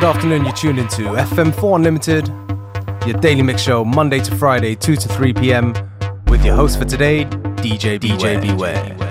good afternoon. You're tuned into FM4 Unlimited, your daily mix show, Monday to Friday, 2 to 3 p.m. with your host for today, DJ DJ Beware.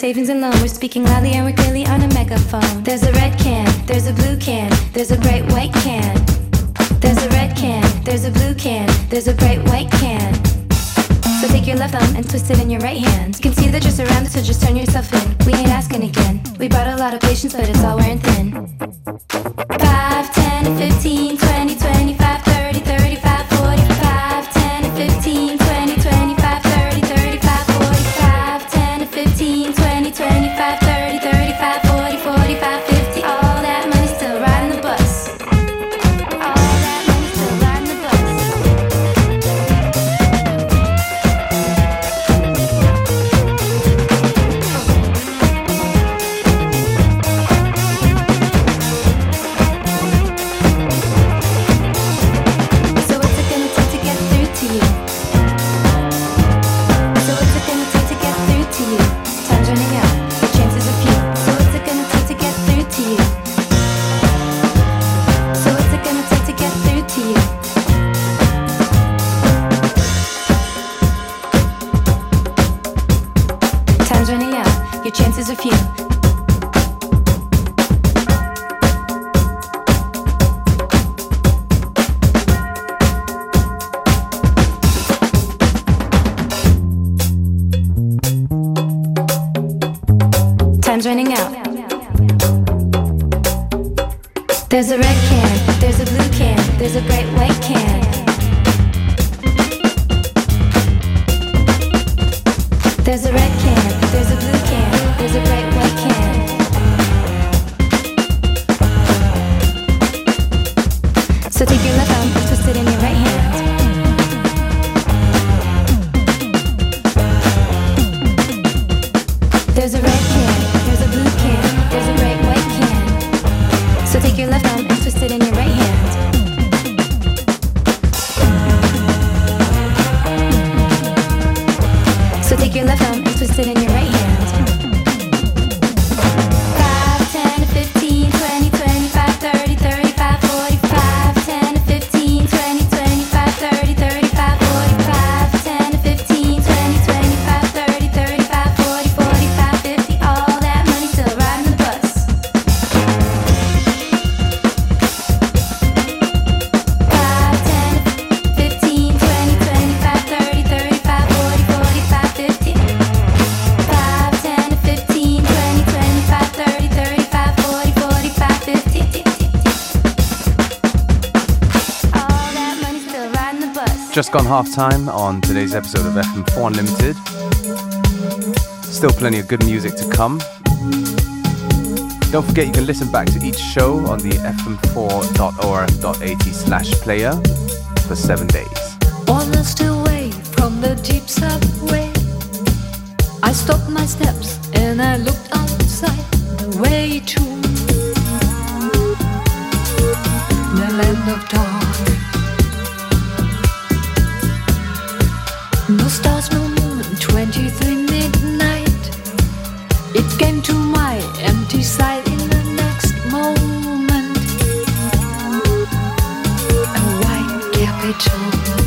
savings and loan. We're speaking loudly and we're clearly on a megaphone. There's a red can, there's a blue can, there's a bright white can. There's a red can, there's a blue can, there's a bright white can. So take your left thumb and twist it in your right hand. You can see that you're surrounded, so just turn yourself in. We ain't asking again. We brought a lot of patience, but it's Just gone half time on today's episode of FM4 Unlimited. Still plenty of good music to come. Don't forget you can listen back to each show on the fm4.orf.at slash player for seven days. Honest away from the deep subway. I stopped my steps and I looked outside the way to the land of dark. stars, no moon, 23 midnight. It came to my empty side in the next moment. A white capital.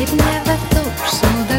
Від неватушну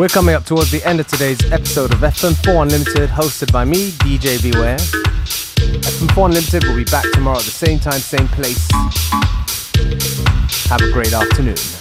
We're coming up towards the end of today's episode of FM4 Unlimited, hosted by me, DJ Beware. FM4 Unlimited will be back tomorrow at the same time, same place. Have a great afternoon.